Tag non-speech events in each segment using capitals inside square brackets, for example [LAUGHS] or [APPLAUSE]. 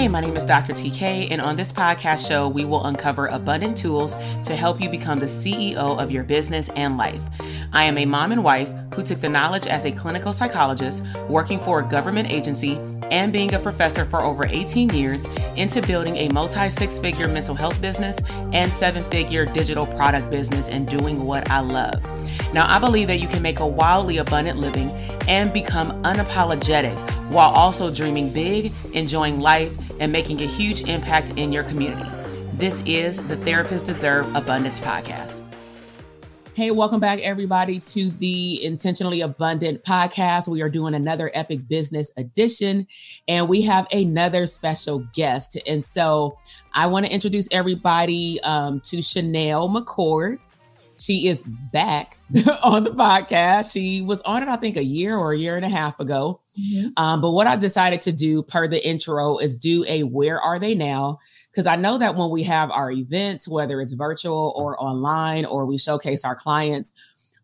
Hey, my name is Dr. TK, and on this podcast show, we will uncover abundant tools to help you become the CEO of your business and life. I am a mom and wife who took the knowledge as a clinical psychologist, working for a government agency, and being a professor for over 18 years into building a multi six figure mental health business and seven figure digital product business and doing what I love. Now, I believe that you can make a wildly abundant living and become unapologetic while also dreaming big, enjoying life, and making a huge impact in your community. This is the Therapists Deserve Abundance podcast. Hey, welcome back, everybody, to the Intentionally Abundant podcast. We are doing another epic business edition, and we have another special guest. And so I want to introduce everybody um, to Chanel McCord. She is back [LAUGHS] on the podcast. She was on it, I think, a year or a year and a half ago. Mm-hmm. Um, but what I decided to do per the intro is do a where are they now? Because I know that when we have our events, whether it's virtual or online, or we showcase our clients,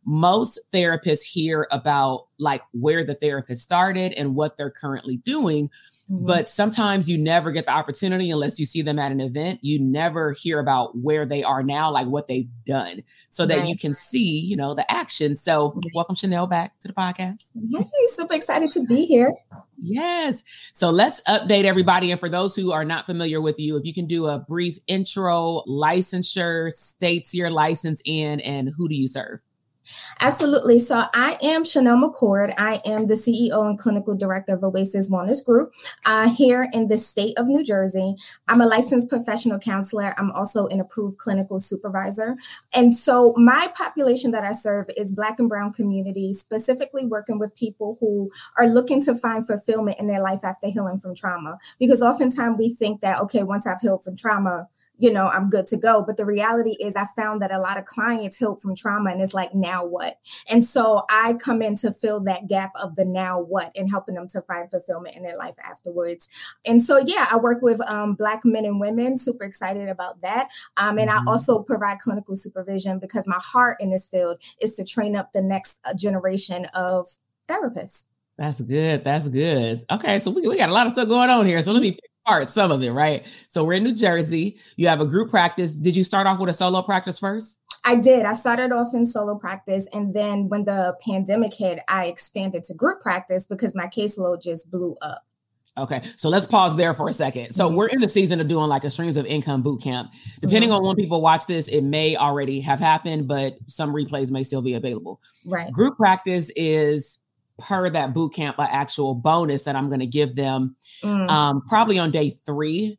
most therapists hear about like where the therapist started and what they're currently doing Mm-hmm. But sometimes you never get the opportunity unless you see them at an event. You never hear about where they are now, like what they've done, so that right. you can see, you know, the action. So, welcome Chanel back to the podcast. Hey, super excited to be here. Yes. So let's update everybody. And for those who are not familiar with you, if you can do a brief intro, licensure, states your license in, and who do you serve? Absolutely. So I am Chanel McCord. I am the CEO and clinical director of Oasis Wellness Group uh, here in the state of New Jersey. I'm a licensed professional counselor. I'm also an approved clinical supervisor. And so my population that I serve is Black and Brown communities, specifically working with people who are looking to find fulfillment in their life after healing from trauma. Because oftentimes we think that, okay, once I've healed from trauma, you know, I'm good to go. But the reality is, I found that a lot of clients heal from trauma and it's like, now what? And so I come in to fill that gap of the now what and helping them to find fulfillment in their life afterwards. And so, yeah, I work with um, Black men and women, super excited about that. Um, and mm-hmm. I also provide clinical supervision because my heart in this field is to train up the next uh, generation of therapists. That's good. That's good. Okay, so we, we got a lot of stuff going on here. So let me part, some of it, right? So we're in New Jersey. You have a group practice. Did you start off with a solo practice first? I did. I started off in solo practice. And then when the pandemic hit, I expanded to group practice because my caseload just blew up. Okay, so let's pause there for a second. So mm-hmm. we're in the season of doing like a streams of income boot camp. Depending mm-hmm. on when people watch this, it may already have happened, but some replays may still be available. Right. Group practice is per that boot camp an actual bonus that I'm going to give them mm. um, probably on day three,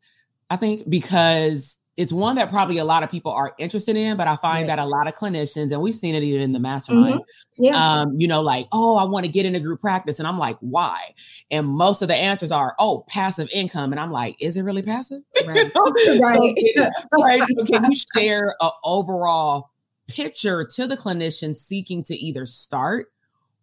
I think, because it's one that probably a lot of people are interested in, but I find right. that a lot of clinicians, and we've seen it even in the mastermind, mm-hmm. yeah. um, you know, like, oh, I want to get into group practice. And I'm like, why? And most of the answers are, oh, passive income. And I'm like, is it really passive? [LAUGHS] Right. [LAUGHS] right. so, [LAUGHS] right. So can you share an overall picture to the clinician seeking to either start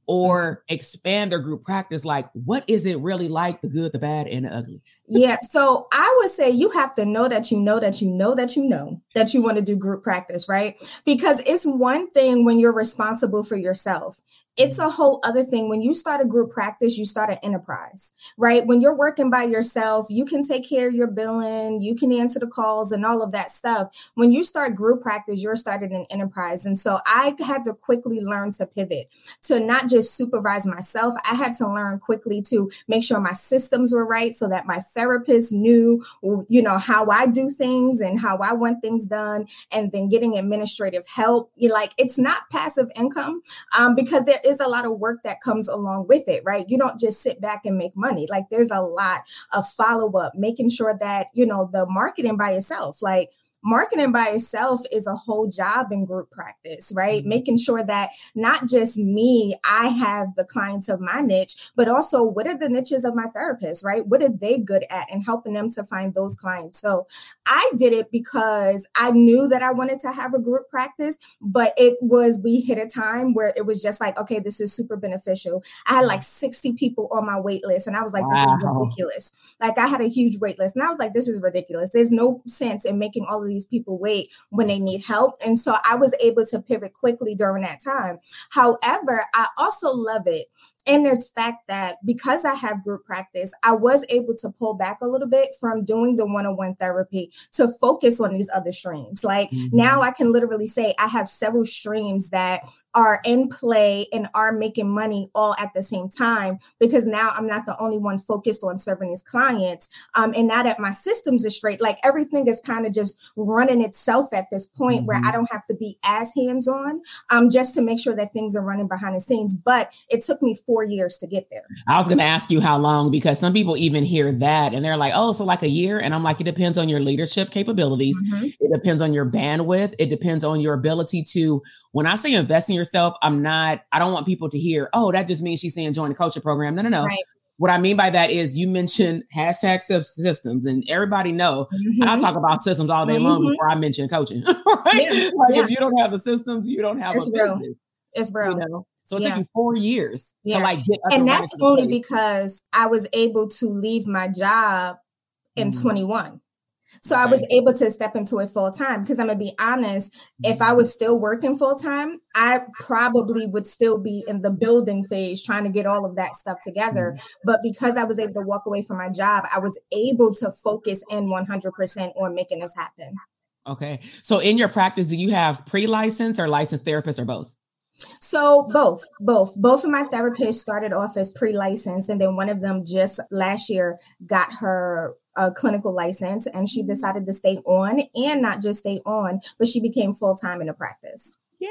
Mm-hmm. or expand their group practice like what is it really like the good the bad and the ugly? Yeah so i would say you have to know that you know that you know that you know that you want to do group practice right? Because it's one thing when you're responsible for yourself it's a whole other thing. When you start a group practice you start an enterprise right? When you're working by yourself you can take care of your billing you can answer the calls and all of that stuff. When you start group practice you're starting an enterprise. And so i had to quickly learn to pivot to not just supervise myself. I had to learn quickly to make sure my systems were right so that my therapist knew you know how i do things and how i want things done and then getting administrative help. You like it's not passive income um, because there is a lot of work that comes along with it, right? You don't just sit back and make money. Like there's a lot of follow up, making sure that, you know, the marketing by itself, like marketing by itself is a whole job in group practice, right? Mm-hmm. Making sure that not just me, I have the clients of my niche, but also what are the niches of my therapists, right? What are they good at and helping them to find those clients. So I did it because I knew that I wanted to have a group practice, but it was, we hit a time where it was just like, okay, this is super beneficial. I had like 60 people on my wait list and I was like, this is ridiculous. Like I had a huge wait list and I was like, this is ridiculous. There's no sense in making all of these people wait when they need help. And so I was able to pivot quickly during that time. However, I also love it and the fact that because I have group practice, I was able to pull back a little bit from doing the one on one therapy to focus on these other streams. Like mm-hmm. now I can literally say I have several streams that are in play and are making money all at the same time because now I'm not the only one focused on serving these clients. Um, and now that my systems are straight, like everything is kind of just running itself at this point mm-hmm. where I don't have to be as hands on um, just to make sure that things are running behind the scenes. But it took me four years to get there. I was going to ask you how long because some people even hear that and they're like, oh, so like a year. And I'm like, it depends on your leadership capabilities, mm-hmm. it depends on your bandwidth, it depends on your ability to when I say invest in yourself, I'm not, I don't want people to hear, oh, that just means she's saying join the coaching program. No, no, no. Right. What I mean by that is you mentioned hashtag systems, and everybody know mm-hmm. I talk about systems all day mm-hmm. long before I mention coaching. [LAUGHS] right? Yeah. Like yeah. if you don't have the systems, you don't have it's a real. business. It's real. You know? So it yeah. took you four years to like get and that's only because I was able to leave my job in mm-hmm. 21. So I was able to step into it full time because I'm gonna be honest, if I was still working full time, I probably would still be in the building phase trying to get all of that stuff together. Mm-hmm. But because I was able to walk away from my job, I was able to focus in 100% on making this happen. Okay. So in your practice, do you have pre-license or licensed therapists or both? So both, both, both of my therapists started off as pre-licensed, and then one of them just last year got her a clinical license and she decided to stay on and not just stay on, but she became full time in the practice. Yay.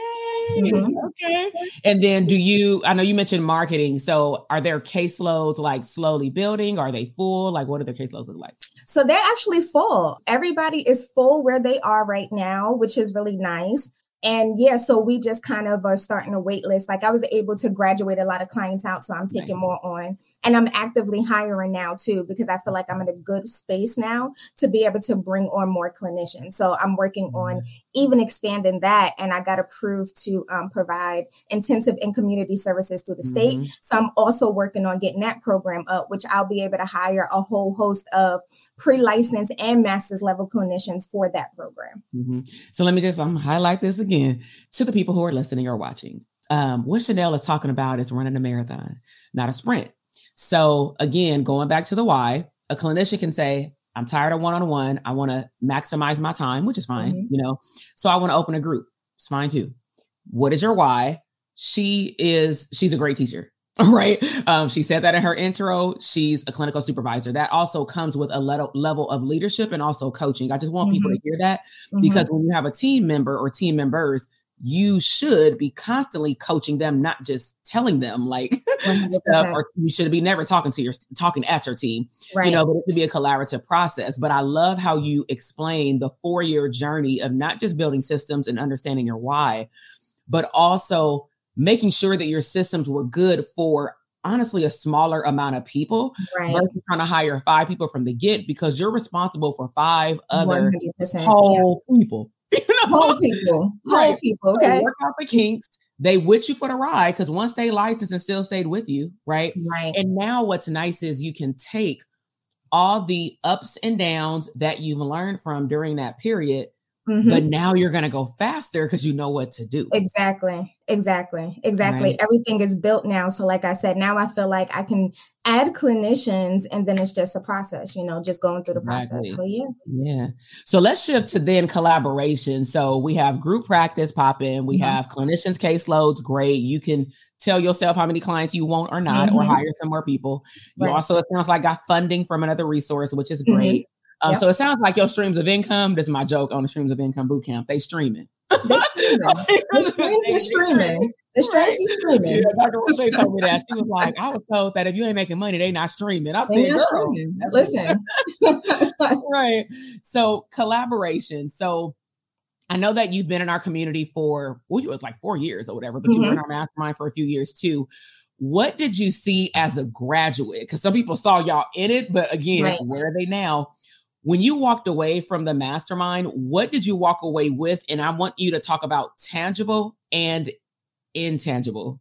Mm-hmm. Okay. And then do you, I know you mentioned marketing. So are there caseloads like slowly building? Are they full? Like what do their caseloads look like? So they're actually full. Everybody is full where they are right now, which is really nice. And yeah, so we just kind of are starting a wait list. Like I was able to graduate a lot of clients out, so I'm taking more on. And I'm actively hiring now too, because I feel like I'm in a good space now to be able to bring on more clinicians. So I'm working on mm-hmm. even expanding that. And I got approved to um, provide intensive and community services through the state. Mm-hmm. So I'm also working on getting that program up, which I'll be able to hire a whole host of pre-licensed and master's level clinicians for that program. Mm-hmm. So let me just um, highlight this again again to the people who are listening or watching. Um, what Chanel is talking about is running a marathon, not a sprint. So again, going back to the why, a clinician can say, I'm tired of one-on-one. I want to maximize my time, which is fine, mm-hmm. you know. So I want to open a group. It's fine too. What is your why? She is she's a great teacher. [LAUGHS] right? Um, she said that in her intro. She's a clinical supervisor. That also comes with a le- level of leadership and also coaching. I just want mm-hmm. people to hear that mm-hmm. because when you have a team member or team members, you should be constantly coaching them, not just telling them like [LAUGHS] stuff, or you should be never talking to your talking at your team. Right. You know, but it should be a collaborative process. But I love how you explain the four year journey of not just building systems and understanding your why, but also making sure that your systems were good for honestly a smaller amount of people right. versus trying to hire five people from the get because you're responsible for five other whole yeah. people. [LAUGHS] You know? Whole people. Whole right. people. Okay. So work out the kinks, they with you for the ride because once they licensed and still stayed with you, right? Right. And now what's nice is you can take all the ups and downs that you've learned from during that period Mm-hmm. But now you're going to go faster because you know what to do. Exactly. Exactly. Exactly. Right. Everything is built now. So, like I said, now I feel like I can add clinicians and then it's just a process, you know, just going through the exactly. process. So, yeah. Yeah. So, let's shift to then collaboration. So, we have group practice popping, we mm-hmm. have clinicians' caseloads. Great. You can tell yourself how many clients you want or not, mm-hmm. or hire some more people. You right. also, it sounds like, got funding from another resource, which is mm-hmm. great. Um, yep. So it sounds like your streams of income. This is my joke on the streams of income boot camp. They streaming. [LAUGHS] They streaming. the streams is streaming. The streams is streaming. Yeah, Dr. Roche told me that. She was like, I was told that if you ain't making money, they not streaming. I said, girl, streaming. listen. [LAUGHS] right. So collaboration. So I know that you've been in our community for well, it was like four years or whatever, but mm-hmm. you were in mm-hmm. our mastermind for a few years too. What did you see as a graduate? Because some people saw y'all in it, but again, right. where are they now? When you walked away from the mastermind, what did you walk away with? And I want you to talk about tangible and intangible.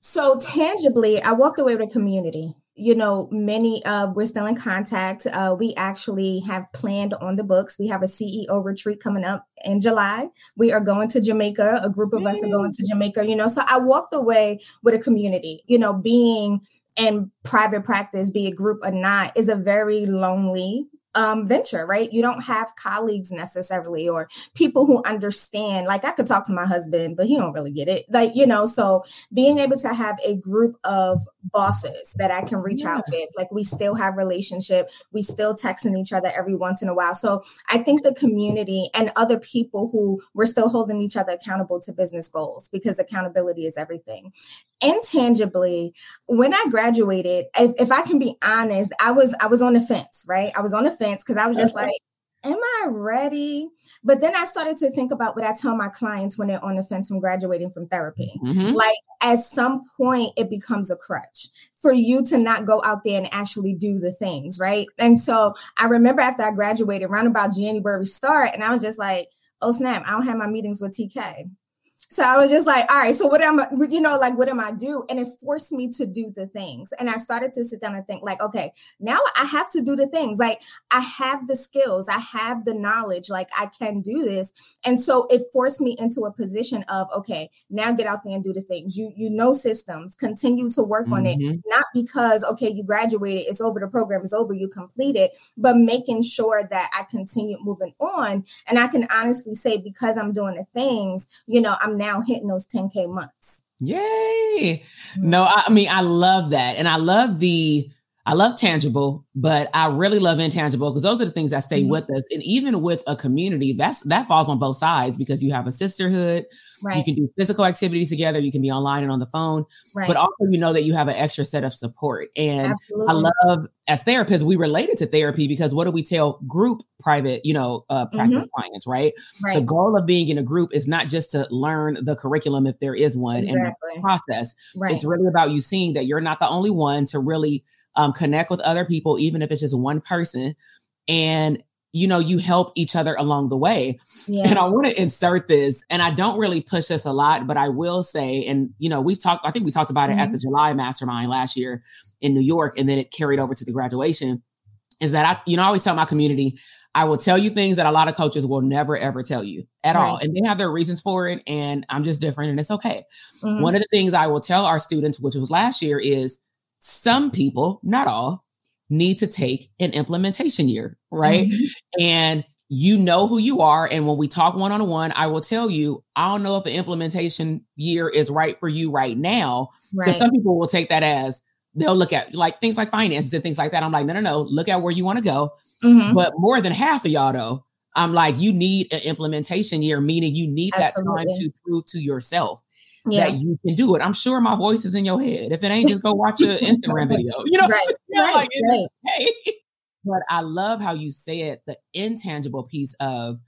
So, tangibly, I walked away with a community. You know, many uh, we're still in contact. Uh, we actually have planned on the books. We have a CEO retreat coming up in July. We are going to Jamaica. A group of us are going to Jamaica. You know, so I walked away with a community. You know, being in private practice, be it group or not, is a very lonely um, venture, right? You don't have colleagues necessarily or people who understand. Like I could talk to my husband, but he don't really get it. Like, you know, so being able to have a group of bosses that I can reach yeah. out with, like we still have relationship, we still texting each other every once in a while. So I think the community and other people who we're still holding each other accountable to business goals because accountability is everything. Intangibly, when I graduated, if, if I can be honest, I was I was on the fence, right? I was on the fence because I was just like, am I ready? But then I started to think about what I tell my clients when they're on the fence from graduating from therapy. Mm-hmm. Like at some point, it becomes a crutch for you to not go out there and actually do the things, right? And so I remember after I graduated, around about January start, and I was just like, oh snap, I don't have my meetings with TK. So I was just like, all right, so what am I, you know, like, what am I do? And it forced me to do the things. And I started to sit down and think, like, okay, now I have to do the things. Like, I have the skills, I have the knowledge, like, I can do this. And so it forced me into a position of, okay, now get out there and do the things. You you know systems, continue to work mm-hmm. on it, mm-hmm. not because, okay, you graduated, it's over, the program is over, you complete it, but making sure that I continue moving on. And I can honestly say, because I'm doing the things, you know, I'm now hitting those 10K months. Yay. Mm-hmm. No, I, I mean, I love that. And I love the, I love tangible, but I really love intangible because those are the things that stay mm-hmm. with us. And even with a community, that's that falls on both sides because you have a sisterhood. Right. You can do physical activities together. You can be online and on the phone, right. but also you know that you have an extra set of support. And Absolutely. I love as therapists, we related to therapy because what do we tell group private, you know, uh, practice mm-hmm. clients, right? right? The goal of being in a group is not just to learn the curriculum if there is one exactly. and the process. It's really about you seeing that you're not the only one to really um, connect with other people, even if it's just one person. And you know, you help each other along the way. Yeah. And I want to insert this, and I don't really push this a lot, but I will say, and you know, we've talked, I think we talked about mm-hmm. it at the mm-hmm. July mastermind last year in New York, and then it carried over to the graduation. Is that I, you know, I always tell my community, I will tell you things that a lot of coaches will never ever tell you at right. all. And they have their reasons for it. And I'm just different and it's okay. Mm-hmm. One of the things I will tell our students, which was last year, is some people, not all, need to take an implementation year, right? Mm-hmm. And you know who you are. And when we talk one on one, I will tell you, I don't know if the implementation year is right for you right now. Because right. some people will take that as they'll look at like things like finances and things like that. I'm like, no, no, no, look at where you want to go. Mm-hmm. But more than half of y'all, though, I'm like, you need an implementation year, meaning you need Absolutely. that time to prove to yourself yeah. that you can do it. I'm sure my voice is in your head. If it ain't, just go watch an [LAUGHS] Instagram video. You know, right, you know, right, like right. Hey. [LAUGHS] But I love how you say it, the intangible piece of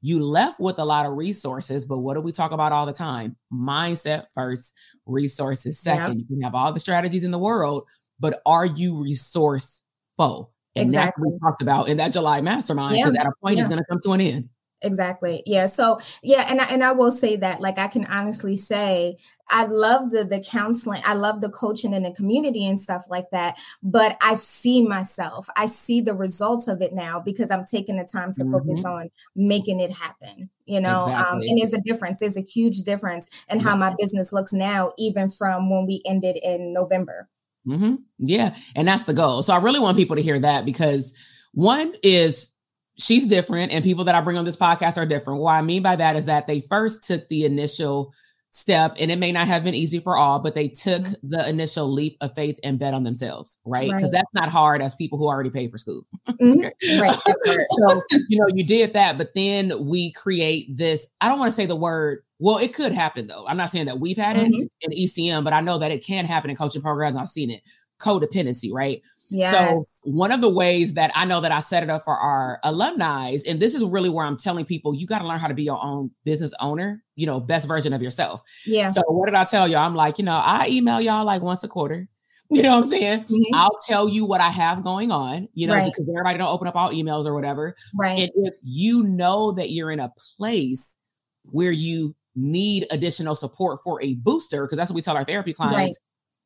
you left with a lot of resources, but what do we talk about all the time? Mindset first, resources second. Yep. You can have all the strategies in the world, but are you resourceful? And exactly. that's what we talked about in that July mastermind because yeah. at a point yeah. it's going to come to an end. Exactly. Yeah. So yeah, and I, and I will say that, like, I can honestly say I love the the counseling, I love the coaching and the community and stuff like that. But I've seen myself, I see the results of it now because I'm taking the time to mm-hmm. focus on making it happen. You know, um, exactly. um, and there's a difference. There's a huge difference in how my business looks now, even from when we ended in November. Mm-hmm. Yeah, and that's the goal. So I really want people to hear that because one is she's different and people that I bring on this podcast are different. What I mean by that is that they first took the initial step and it may not have been easy for all, but they took mm-hmm. the initial leap of faith and bet on themselves, right? Because right. that's not hard as people who already paid for school. [LAUGHS] Mm-hmm. right. [LAUGHS] so, you know, you did that, but then we create this. I don't want to say the word, well, it could happen though. I'm not saying that we've had mm-hmm. it in ECM, but I know that it can happen in coaching programs. I've seen it codependency, right? Yes. So one of the ways that I know that I set it up for our alumni, and this is really where I'm telling people, you got to learn how to be your own business owner, you know, best version of yourself. Yeah. So what did I tell y'all? I'm like, you know, I email y'all like once a quarter. [LAUGHS] You know what I'm saying? Mm-hmm. I'll tell you what I have going on, you know, right. because everybody don't open up all emails or whatever. Right. And if you know that you're in a place where you need additional support for a booster, because that's what we tell our therapy clients, right.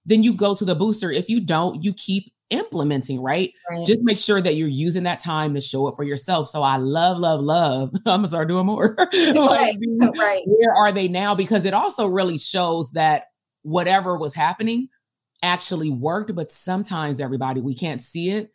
then you go to the booster. If you don't, you keep implementing, right? right? Just make sure that you're using that time to show it for yourself. So I love, love, love. [LAUGHS] I'm gonna start doing more. [LAUGHS] [LAUGHS] like, right. right. Where are they now? Because it also really shows that whatever was happening actually worked, but sometimes everybody we can't see it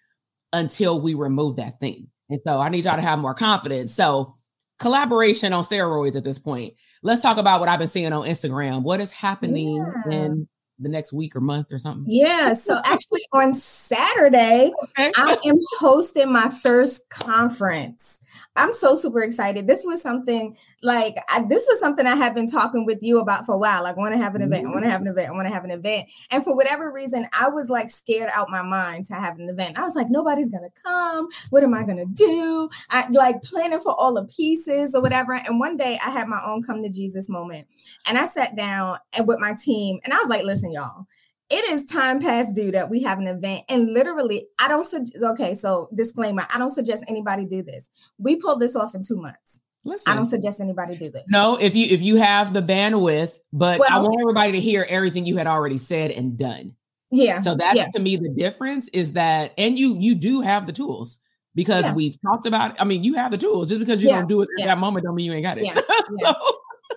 until we remove that thing. And so I need y'all to have more confidence. So collaboration on steroids at this point. Let's talk about what I've been seeing on Instagram. What is happening yeah. in the next week or month or something? Yeah. So actually on Saturday, okay. I am hosting my first conference. I'm so super excited. This was something like I, this was something I have been talking with you about for a while. Like, I want to have an event. I want to have an event. I want to have an event. And for whatever reason, I was like scared out my mind to have an event. I was like, nobody's gonna come. What am I gonna do? I like planning for all the pieces or whatever. And one day, I had my own come to Jesus moment, and I sat down and with my team, and I was like, listen, y'all it is time past due that we have an event and literally i don't suggest okay so disclaimer i don't suggest anybody do this we pulled this off in two months Listen, I don't suggest anybody do this. No, if you if you have the bandwidth, but well, I want everybody to hear everything you had already said and done. Yeah. So that's yeah. to me the difference is that, and you you do have the tools because yeah. we've talked about. I mean, you have the tools. Just because you yeah. don't do it at that moment, don't mean you ain't got it. Yeah. [LAUGHS] so,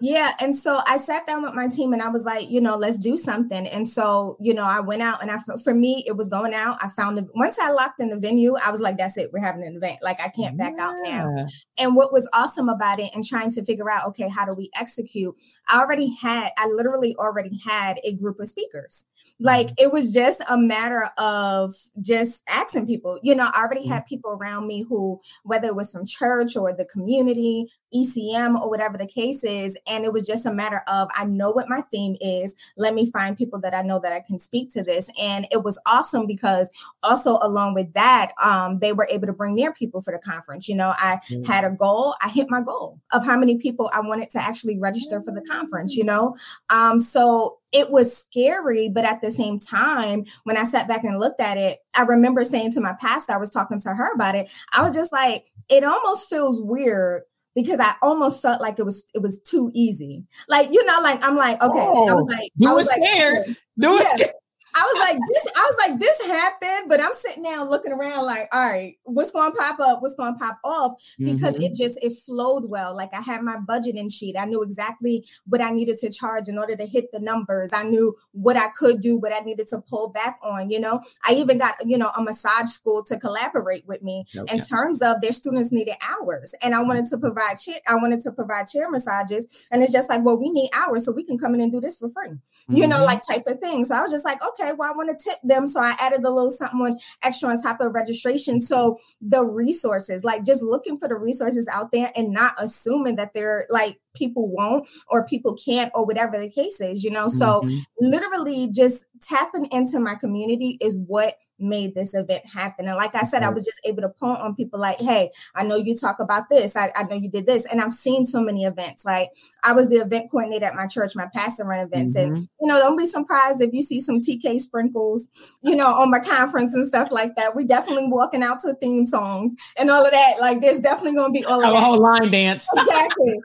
yeah. And so I sat down with my team and I was like, you know, let's do something. And so, you know, I went out and I, for me, it was going out. I found it once I locked in the venue, I was like, that's it. We're having an event. Like I can't back yeah. out now. And what was awesome about it and trying to figure out, okay, how do we execute? I already had, I literally already had a group of speakers. Like it was just a matter of just asking people. You know, I already mm-hmm. had people around me who, whether it was from church or the community, ECM or whatever the case is. And it was just a matter of, I know what my theme is. Let me find people that I know that I can speak to this. And it was awesome because also along with that, um, they were able to bring their people for the conference. You know, I mm-hmm. had a goal, I hit my goal of how many people I wanted to actually register for the conference, you know? Um, so it was scary, but at the same time, when I sat back and looked at it, I remember saying to my pastor, I was talking to her about it. I was just like, it almost feels weird because I almost felt like it was it was too easy. Like you know, like I'm like okay, oh, I was like, I was like, scared. Do yeah. it. I was like, this, I was like, this happened, but I'm sitting down looking around like, all right, what's going to pop up? What's going to pop off? Because mm-hmm. it just, it flowed well. Like I had my budgeting sheet. I knew exactly what I needed to charge in order to hit the numbers. I knew what I could do, what I needed to pull back on, you know, I even got, you know, a massage school to collaborate with me okay. in terms of their students needed hours. And I wanted to provide, chair, I wanted to provide chair massages. And it's just like, well, we need hours so we can come in and do this for free, mm-hmm. you know, mm-hmm. like type of thing. So I was just like, okay, okay, well, I want to tip them. So I added a little something extra on top of registration. So the resources, like just looking for the resources out there and not assuming that they're like people won't or people can't or whatever the case is, you know. So mm-hmm. literally just tapping into my community is what made this event happen. And like I said, I was just able to point on people like, hey, I know you talk about this. I, I, know you did this. And I've seen so many events. Like I was the event coordinator at my church, my pastor run events. Mm-hmm. And, you know, don't be surprised if you see some TK sprinkles, you know, on my conference and stuff like that. We're definitely walking out to theme songs and all of that. Like there's definitely going to be all of. A whole line dance. Exactly.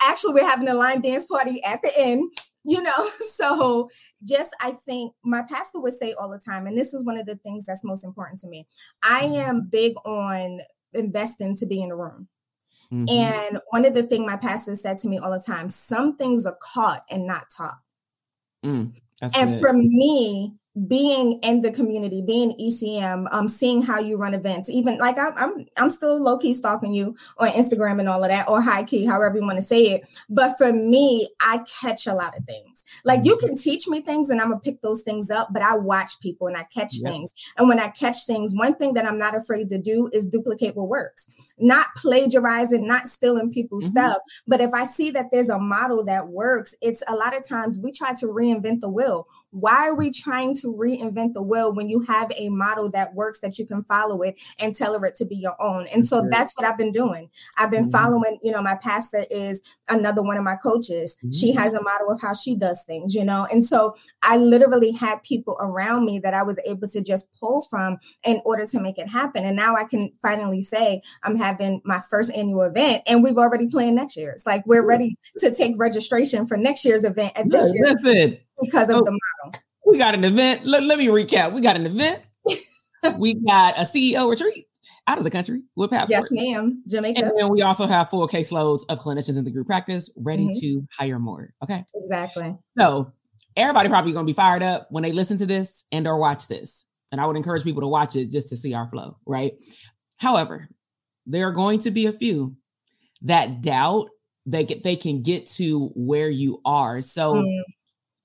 Actually, we're having a line dance party at the end you know [LAUGHS] so just i think my pastor would say all the time and this is one of the things that's most important to me i mm-hmm. am big on investing to be in the room mm-hmm. and one of the things my pastor said to me all the time some things are caught and not taught mm, and good. for me being in the community, being ECM, um, seeing how you run events, even like I'm, I'm, I'm still low key stalking you on Instagram and all of that, or high key, however you want to say it. But for me, I catch a lot of things. Like you can teach me things, and I'm gonna pick those things up. But I watch people and I catch yep. things. And when I catch things, one thing that I'm not afraid to do is duplicate what works, not plagiarizing, not stealing people's mm-hmm. stuff. But if I see that there's a model that works, it's a lot of times we try to reinvent the wheel why are we trying to reinvent the wheel when you have a model that works that you can follow it and tailor it to be your own? And so that's what I've been doing. I've been mm-hmm. following, you know, my pastor is another one of my coaches. Mm-hmm. She has a model of how she does things, you know. And so I literally had people around me that I was able to just pull from in order to make it happen. And now I can finally say I'm having my first annual event and we've already planned next year. It's like we're ready to take registration for next year's event at this year. That's it because of the model. We got an event. Let, let me recap. We got an event. [LAUGHS] we got a CEO retreat out of the country with passport. Yes, ma'am. Jamaica. And then we also have full caseloads of clinicians in the group practice ready mm-hmm. to hire more. Okay. Exactly. So everybody probably going to be fired up when they listen to this and or watch this. And I would encourage people to watch it just to see our flow, right? However, there are going to be a few that doubt they get they can get to where you are. So mm.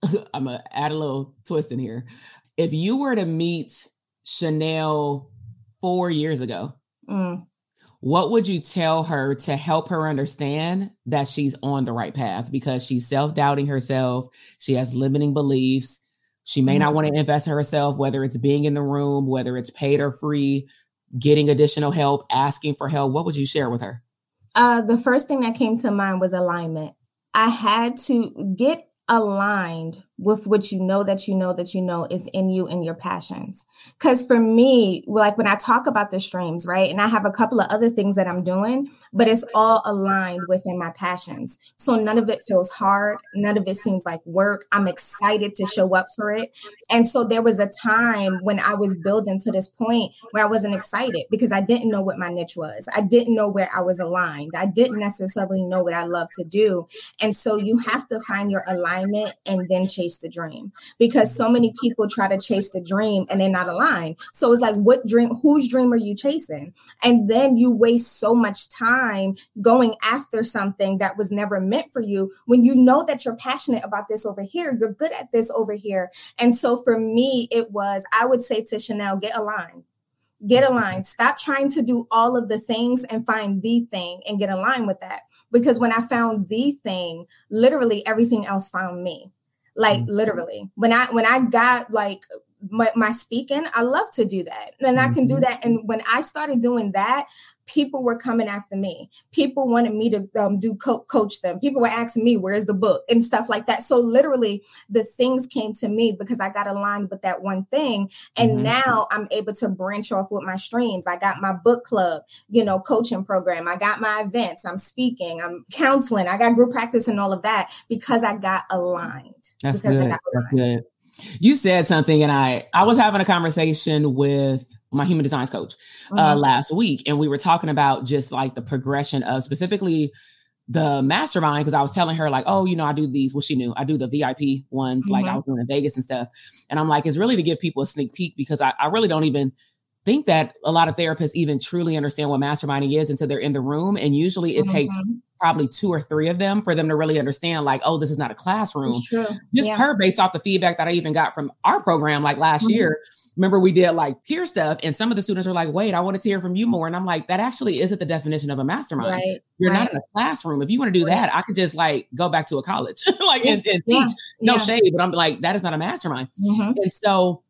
[LAUGHS] I'm gonna add a little twist in here. If you were to meet Chanel four years ago, mm. what would you tell her to help her understand that she's on the right path? Because she's self doubting herself, she has limiting beliefs. She may mm. not want to invest in herself, whether it's being in the room, whether it's paid or free, getting additional help, asking for help. What would you share with her? Uh, the first thing that came to mind was alignment. I had to get aligned with what you know that you know that you know is in you and your passions. Because for me, like when I talk about the streams, right, and I have a couple of other things that I'm doing, but it's all aligned within my passions. So none of it feels hard. None of it seems like work. I'm excited to show up for it. And so there was a time when I was building to this point where I wasn't excited because I didn't know what my niche was. I didn't know where I was aligned. I didn't necessarily know what I love to do. And so you have to find your alignment and then chase chase the dream because so many people try to chase the dream and they're not aligned. So it's like, what dream, whose dream are you chasing? And then you waste so much time going after something that was never meant for you when you know that you're passionate about this over here, you're good at this over here. And so for me, it was, I would say to Chanel, get aligned get aligned. Stop trying to do all of the things and find the thing and get aligned with that. Because when I found the thing, literally everything else found me like mm-hmm. literally when i when i got like my, my, speaking i love to do that. And i can do mm-hmm. that. And when i started doing that people were coming after me. People wanted me to um, do co- coach them. People were asking me where's the book? and stuff like that. So literally the things came to me because i got aligned with that one thing. And mm-hmm. now i'm able to branch off with my streams. I got my book club you know coaching program. I got my events. I'm speaking. I'm counseling. I got group practice and all of that because i got aligned. That's good. That's good. You said something, and I I was having a conversation with my human designs coach uh, mm-hmm. last week, and we were talking about just like the progression of specifically the mastermind because I was telling her like, oh, you know, I do these. Well, she knew I do the VIP ones, mm-hmm. like I mm-hmm. was doing in Vegas and stuff. And I'm like, it's really to give people a sneak peek because I, I really don't even think that a lot of therapists even truly understand what masterminding is until they're in the room. And usually it mm-hmm. takes probably two or three of them for them to really understand, like, oh, this is not a classroom. Just yeah. her based off the feedback that I even got from our program, like last mm-hmm. year. Remember, we did like peer stuff, and some of the students are like, wait, I wanted to hear from you more. And I'm like, that actually isn't the definition of a mastermind. Right. You're right. not in a classroom. If you want to do right. that, I could just like go back to a college, [LAUGHS] like and, and yeah. teach. No yeah. shade, but I'm like, that is not a mastermind. Mm-hmm. And so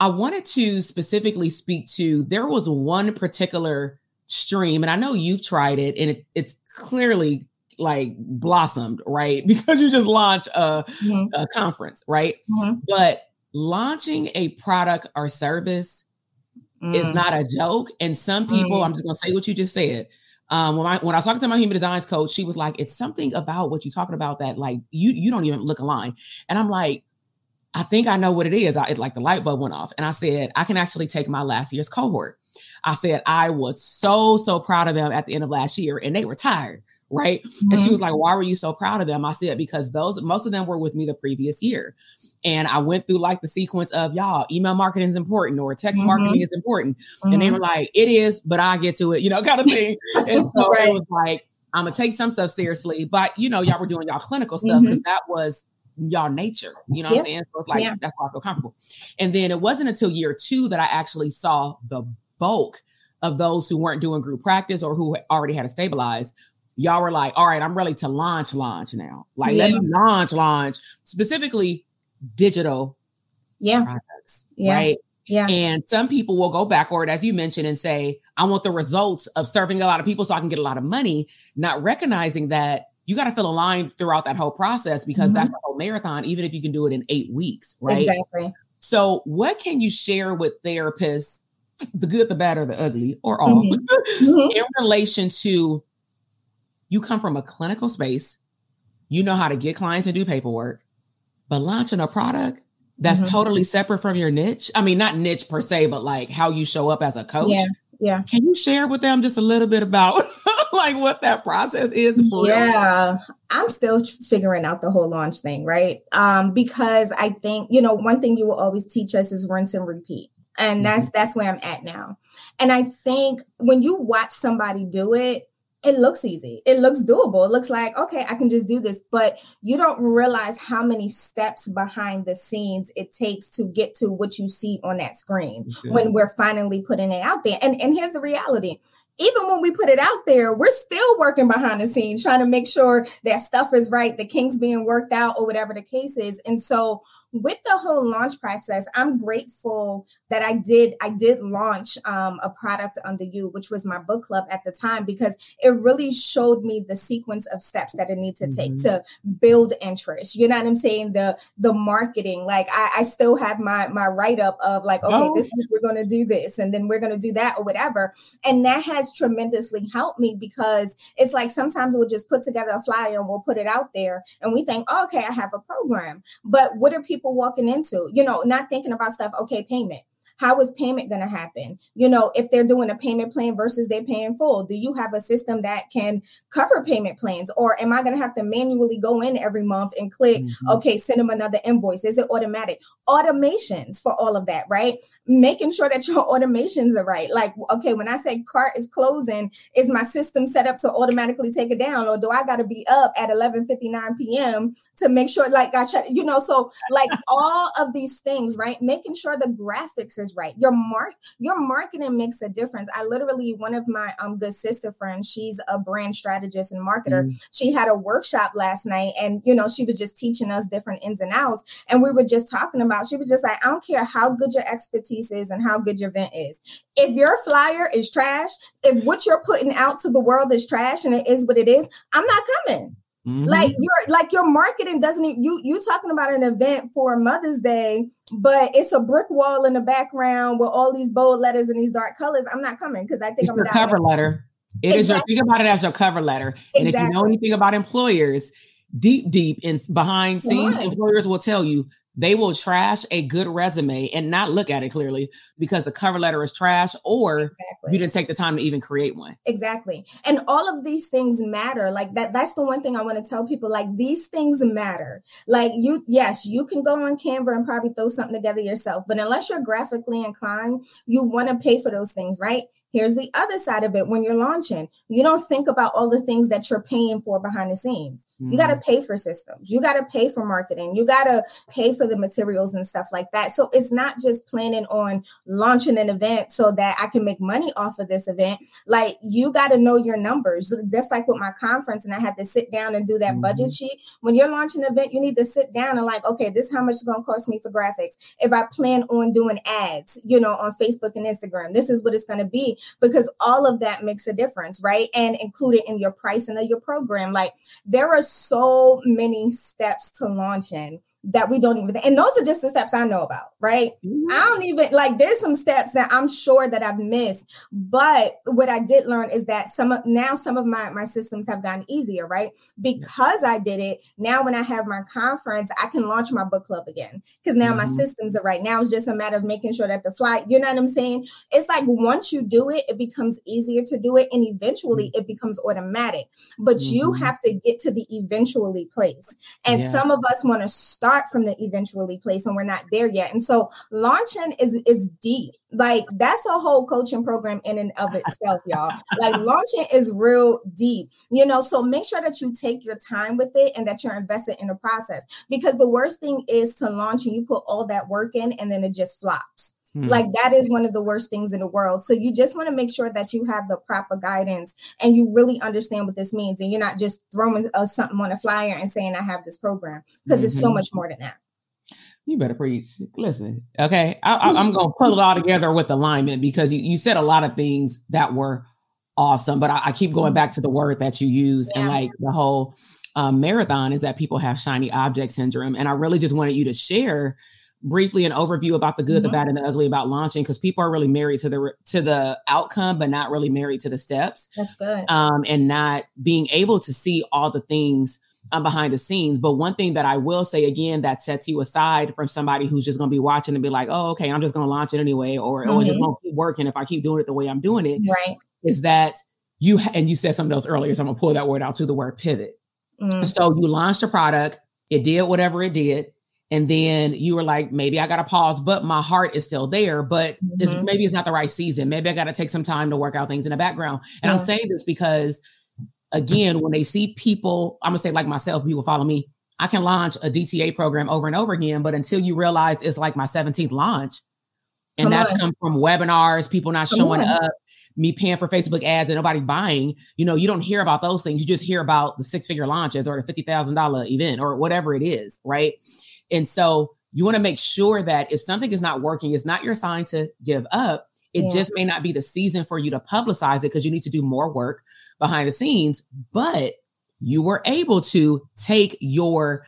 I wanted to specifically speak to there was one particular stream, and I know you've tried it, and it, it's clearly like blossomed, right? [LAUGHS] Because you just launched a, mm-hmm. a conference, right? Mm-hmm. But launching a product or service mm. is not a joke. And some people, mm. I'm just gonna say what you just said. Um, when I when I was talking to my human designs coach, she was like, "It's something about what you're talking about that like you you don't even look aligned." And I'm like, I think I know what it is. I, it's like the light bulb went off, and I said, I can actually take my last year's cohort. I said I was so so proud of them at the end of last year, and they were tired, right? Mm-hmm. And she mm-hmm. was like, "Why were you so proud of them?" I said, "Because those most of them were with me the previous year." And I went through like the sequence of y'all, email marketing is important or text mm-hmm. marketing is important. Mm-hmm. And they mm-hmm. were like, it is, but I get to it, you know, kind of [LAUGHS] thing. and so right. it was like, I'm gonna take some stuff seriously, but you know, y'all were doing y'all clinical stuff because mm-hmm. that was y'all nature. You know what I'm saying? So it's like yeah. that's why I feel comfortable. And then it wasn't until year two that I actually saw the bulk of those who weren't doing group practice or who already had to stabilize. Y'all were like, all right, I'm ready to launch, launch now. Like, yeah. let me launch, launch. Specifically, digital yeah. products, yeah. right? Yeah. And some people will go backward, as you mentioned, and say, I want the results of serving a lot of people so I can get a lot of money, not recognizing that you got to feel aligned throughout that whole process because mm-hmm. that's a whole marathon, even if you can do it in eight weeks, right? Exactly. So, what can you share with therapists, the good, the bad, or the ugly, or all, mm-hmm. [LAUGHS] mm-hmm. in relation to you come from a clinical space, you know how to get clients and do paperwork, but launching a product that's mm-hmm. totally separate from your niche. I mean, not niche per se, but like how you show up as a coach. Yeah. Yeah. Can you share with them just a little bit about [LAUGHS] like what that process is yeah. I'm still figuring out the whole launch thing right? Um because i think you know one thing you will always teach us is rinse and repeat. And that's mm-hmm. that's where i'm at now. And i think when you watch somebody do it it looks easy. It looks doable. It looks like, okay, I can just do this. But you don't realize how many steps behind the scenes it takes to get to what you see on that screen okay. when we're finally putting it out there. And, and here's the reality even when we put it out there, we're still working behind the scenes, trying to make sure that stuff is right, the king's being worked out, or whatever the case is. And so with the whole launch process, I'm grateful that I did I did launch um, a product under you, which was my book club at the time, because it really showed me the sequence of steps that I need to take mm-hmm. to build interest. You know what I'm saying? The the marketing, like I, I still have my my write up of like, okay, oh. this week we're going to do this, and then we're going to do that or whatever, and that has tremendously helped me because it's like sometimes we'll just put together a flyer and we'll put it out there, and we think, oh, okay, I have a program, but what are people walking into? You know, not thinking about stuff. Okay, payment how is payment going to happen? You know, if they're doing a payment plan versus they're paying full, do you have a system that can cover payment plans? Or am I going to have to manually go in every month and click, mm-hmm. okay, send them another invoice? Is it automatic? Automations for all of that, right? Making sure that your [LAUGHS] automations are right. Like, okay, when I say cart is closing, is my system set up to automatically take it down? Or do I got to be up at 11 59 p.m. to make sure, like, I shut, you know, so like [LAUGHS] all of these things, right? Making sure the graphics is is right. Your mark your marketing makes a difference. I literally one of my um good sister friends, she's a brand strategist and marketer. Mm. She had a workshop last night and you know, she was just teaching us different ins and outs and we were just talking about she was just like, I don't care how good your expertise is and how good your event is. If your flyer is trash, if what you're putting out to the world is trash and it is what it is, I'm not coming. Mm-hmm. Like your like your marketing doesn't you you talking about an event for Mother's Day, but it's a brick wall in the background with all these bold letters and these dark colors. I'm not coming because I think it's I'm your cover letter. It exactly. is your think about it as your cover letter. And exactly. if you know anything about employers, deep, deep in behind scenes, right. employers will tell you they will trash a good resume and not look at it clearly because the cover letter is trash or exactly. you didn't take the time to even create one. Exactly. And all of these things matter. Like that that's the one thing I want to tell people like these things matter. Like you yes, you can go on Canva and probably throw something together yourself, but unless you're graphically inclined, you want to pay for those things, right? Here's the other side of it when you're launching. You don't think about all the things that you're paying for behind the scenes. Mm-hmm. You got to pay for systems. You got to pay for marketing. You got to pay for the materials and stuff like that. So it's not just planning on launching an event so that I can make money off of this event. Like you got to know your numbers. That's like with my conference, and I had to sit down and do that mm-hmm. budget sheet. When you're launching an event, you need to sit down and like, okay, this is how much is going to cost me for graphics. If I plan on doing ads, you know, on Facebook and Instagram, this is what it's going to be because all of that makes a difference, right? And include it in your pricing of your program. Like there are so many steps to launching that we don't even and those are just the steps i know about right mm-hmm. i don't even like there's some steps that i'm sure that i've missed but what i did learn is that some of now some of my my systems have gotten easier right because i did it now when i have my conference i can launch my book club again because now mm-hmm. my systems are right now it's just a matter of making sure that the flight you know what i'm saying it's like once you do it it becomes easier to do it and eventually mm-hmm. it becomes automatic but you mm-hmm. have to get to the eventually place and yeah. some of us want to start start from the eventually place and we're not there yet. And so launching is is deep. Like that's a whole coaching program in and of itself, y'all. Like [LAUGHS] launching is real deep, you know. So make sure that you take your time with it and that you're invested in the process. Because the worst thing is to launch and you put all that work in and then it just flops. Hmm. Like that is one of the worst things in the world. So you just want to make sure that you have the proper guidance and you really understand what this means, and you're not just throwing uh, something on a flyer and saying I have this program because mm-hmm. it's so mm-hmm. much more than that. You better preach. Listen, okay, I, am going to pull it all together with alignment because you, you said a lot of things that were awesome, but I, I keep going back to the word that you use yeah. and like the whole um, marathon is that people have shiny object syndrome, and I really just wanted you to share briefly an overview about the good, mm-hmm. the bad, and the ugly about launching because people are really married to the to the outcome, but not really married to the steps. That's good. Um, and not being able to see all the things um, behind the scenes. But one thing that I will say again that sets you aside from somebody who's just going to be watching and be like, "Oh, okay, I'm just going to launch it anyway," or mm-hmm. "Oh, just going to keep working if I keep doing it the way I'm doing it." Right. Is that you? And you said something else earlier, so I'm going to pull that word out to the word pivot. Mm-hmm. So you launched a product, it did whatever it did and then you were like maybe i gotta pause but my heart is still there but mm-hmm. it's, maybe it's not the right season maybe i gotta take some time to work out things in the background and yeah. i'm saying this because again when they see people i'm gonna say like myself people follow me i can launch a dta program over and over again but until you realize it's like my 17th launch and come that's on. come from webinars people not come showing on. up me paying for Facebook ads and nobody buying, you know, you don't hear about those things. You just hear about the six figure launches or the $50,000 event or whatever it is. Right. And so you want to make sure that if something is not working, it's not your sign to give up. It yeah. just may not be the season for you to publicize it because you need to do more work behind the scenes. But you were able to take your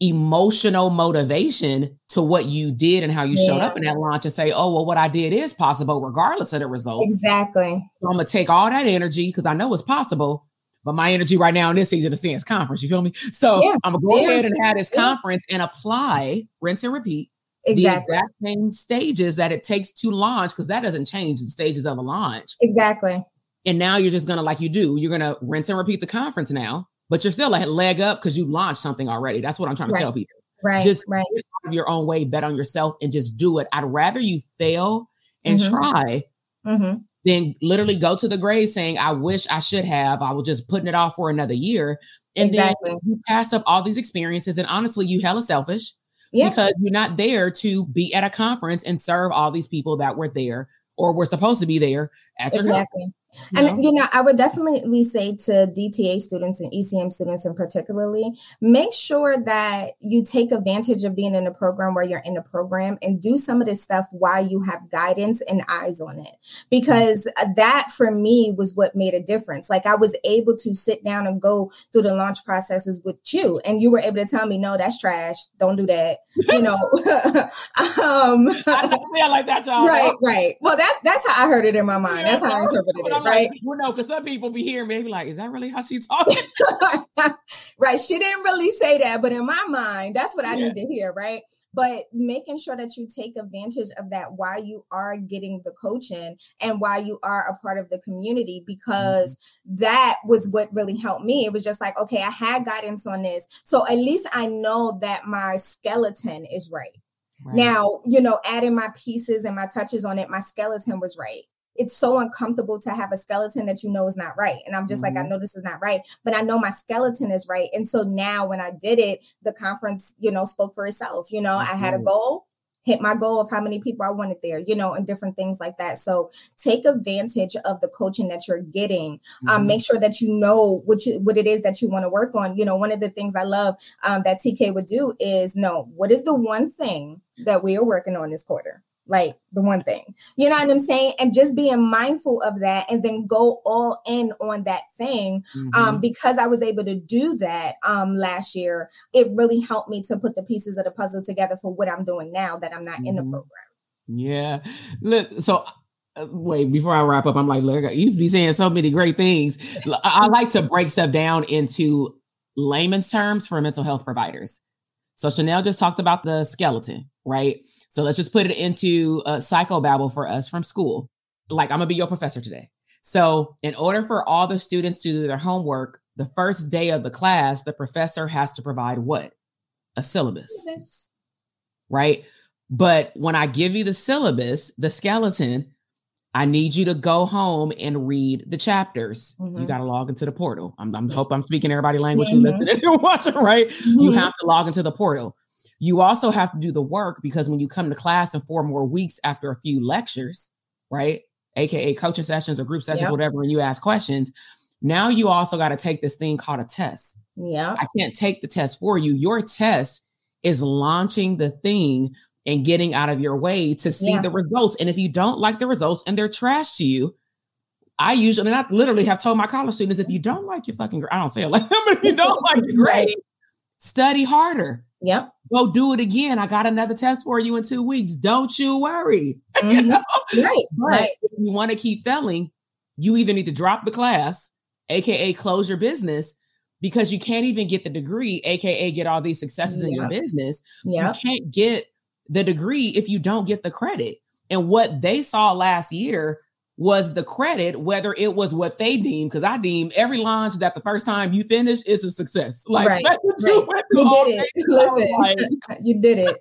emotional motivation to what you did and how you yeah. showed up in that launch and say, oh, well, what I did is possible regardless of the results. Exactly. So I'm going to take all that energy because I know it's possible but my energy right now in this season is CN's conference. You feel me? So yeah. I'm gonna go yeah. ahead and have this conference and apply, rinse and repeat. Exactly. The exact same stages that it takes to launch, because that doesn't change the stages of a launch. Exactly. And now you're just gonna, like you do, you're gonna rinse and repeat the conference now, but you're still a leg up because you launched something already. That's what I'm trying to right. tell people. Right. Just right. your own way, bet on yourself, and just do it. I'd rather you fail and mm-hmm. try mm-hmm then literally go to the grave saying, I wish I should have. I was just putting it off for another year. And exactly. then you pass up all these experiences. And honestly, you hella selfish yeah. because you're not there to be at a conference and serve all these people that were there or were supposed to be there at your exactly. Conference. And you know, I would definitely say to DTA students and ECM students in particularly, make sure that you take advantage of being in a program where you're in a program and do some of this stuff while you have guidance and eyes on it. Because that for me was what made a difference. Like I was able to sit down and go through the launch processes with you, and you were able to tell me, no, that's trash. Don't do that. You know, [LAUGHS] um, [LAUGHS] I like that, y'all. Right, right. Well, that's that's how I heard it in my mind. Yeah, that's how I interpreted it right? Like, well, no, because some people be hearing me, be like, "Is that really how she's talking?" [LAUGHS] right? She didn't really say that, but in my mind, that's what I yeah. need to hear, right? But making sure that you take advantage of that while you are getting the coaching and while you are a part of the community, because mm-hmm. that was what really helped me. It was just like, okay, I had guidance on this. So at least I know that my skeleton is right. Right. Now, you know, adding my pieces and my touches on it, my skeleton was right it's so uncomfortable to have a skeleton that you know is not right. And I'm just mm-hmm. like, I mm-hmm. know this is not right, but I know my skeleton is right. And so now when I did it, the conference, you know, spoke for itself. You know, mm-hmm. I had a goal, hit my goal of how many people I wanted there, you know, and different things like that. So take advantage of the coaching that you're getting. Um, mm-hmm. Um, make sure that you know what you, what it is that you want to work on. You know, one of the things I love um, that TK would do is know what is the one thing that we are working on this quarter like the one thing. You know what I'm saying? And just being mindful of that and then go all in on that thing. Um, mm-hmm. Um, because I was able to do that um last year, it really helped me to put the pieces of the puzzle together for what I'm doing now that I'm not mm-hmm. in the mm-hmm. program. Yeah. Look, so uh, wait before I wrap up, I'm like, look, you be saying so many great things. I like to break stuff down into layman's terms for mental health providers. So Chanel just talked about the skeleton, right? So let's just put it into a psychobabble for us from school. Like I'm gonna be your professor today. So in order for all the students to do their homework, the first day of the class, the professor has to provide what? A syllabus. Yes. Right? But when I give you the syllabus, the skeleton, I need you to go home and read the chapters. Mm-hmm. You got to log into the portal. I'm, I'm hope I'm speaking everybody language mm-hmm. you listening and [LAUGHS] watching, right? Mm-hmm. You have to log into the portal. You also have to do the work because when you come to class in four more weeks after a few lectures, right? AKA coaching sessions or group sessions, yep. whatever, and you ask questions, now you also got to take this thing called a test. Yeah. I can't take the test for you. Your test is launching the thing and getting out of your way to see yeah. the results. And if you don't like the results and they're trash to you, I usually, and I literally have told my college students, if you don't like your fucking, I don't say it like but if you [LAUGHS] don't like your grade, study harder. Yep. Go do it again. I got another test for you in two weeks. Don't you worry. [LAUGHS] Mm-hmm. you know? Right. But right. if you want to keep failing, you either need to drop the class, aka close your business, because you can't even get the degree, aka get all these successes yep. in your business. Yep. You can't get the degree if you don't get the credit. And what they saw last year was the credit, whether it was what they deem, because I deem every launch that the first time you finish is a success. Like right, right. You, [LAUGHS] you did it. Listen, like, you did it.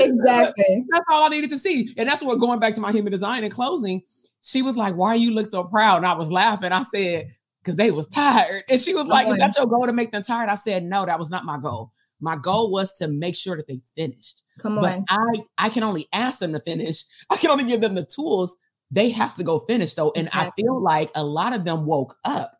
exactly. [LAUGHS] That's all I needed to see. And that's what going back to my human design and closing, she was like, Why you look so proud? And I was laughing. I said, because they was tired. And she was like, Is that your goal to make them tired? I said, No, that was not my goal. My goal was to make sure that they finished. Come on. But I I can only ask them to finish. [LAUGHS] I can only give them the tools they have to go finish though. And exactly. I feel like a lot of them woke up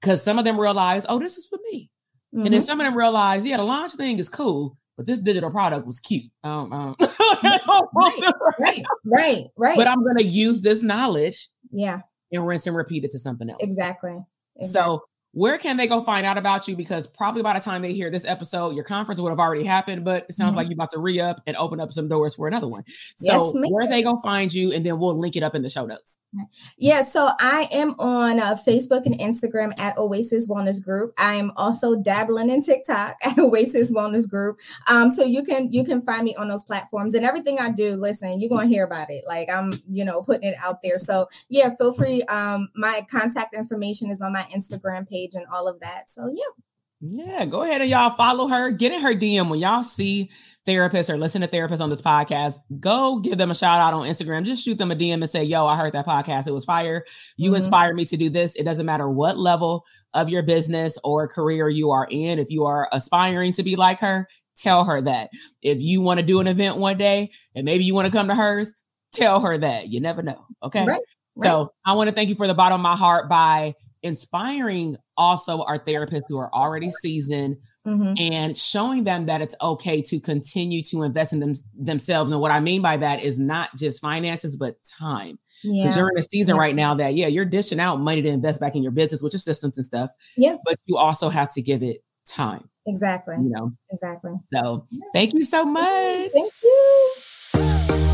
because some of them realized, oh, this is for me. Mm-hmm. And then mm-hmm. some of them realized, yeah, the launch thing is cool, but this digital product was cute. Um, um. [LAUGHS] right, right, right, right. But I'm going to use this knowledge. Yeah. And rinse and repeat it to something else. Exactly. exactly. So where can they go find out about you? Because probably by the time they hear this episode, your conference would have already happened, but it sounds mm-hmm. like you're about to re up and open up some doors for another one. So, yes, where they go find you, and then we'll link it up in the show notes. Yeah, so I am on uh, Facebook and Instagram at Oasis Wellness Group. I am also dabbling in TikTok [LAUGHS] at Oasis Wellness Group. Um, so you can you can find me on those platforms, and everything I do. Listen, you're gonna hear about it. Like I'm, you know, putting it out there. So yeah, feel free. Um, my contact information is on my Instagram page page and all of that. So yeah. Yeah, go ahead and y'all follow her. Get in her DM when y'all see therapists or listen to therapists on this podcast. Go give them a shout out on Instagram. Just shoot them a DM and say, "Yo, I heard that podcast. It was fire. You mm-hmm. inspired me to do this." It doesn't matter what level of your business or career you are in. If you are aspiring to be like her, tell her that. If you want to do an event one day and maybe you want to come to hers, tell her that. You never know. Okay. Right, right. So I want to thank you for the bottom of my heart by inspiring also our therapists who are already seasoned mm-hmm. and showing them that it's okay to continue to invest in them themselves. And what I mean by that is not just finances, but time. Because yeah. you're in a season yeah. right now that, yeah, you're dishing out money to invest back in your business, with your systems and stuff. Yeah. But you also have to give it time. Exactly. You know, exactly. So yeah. thank you so much. Thank you.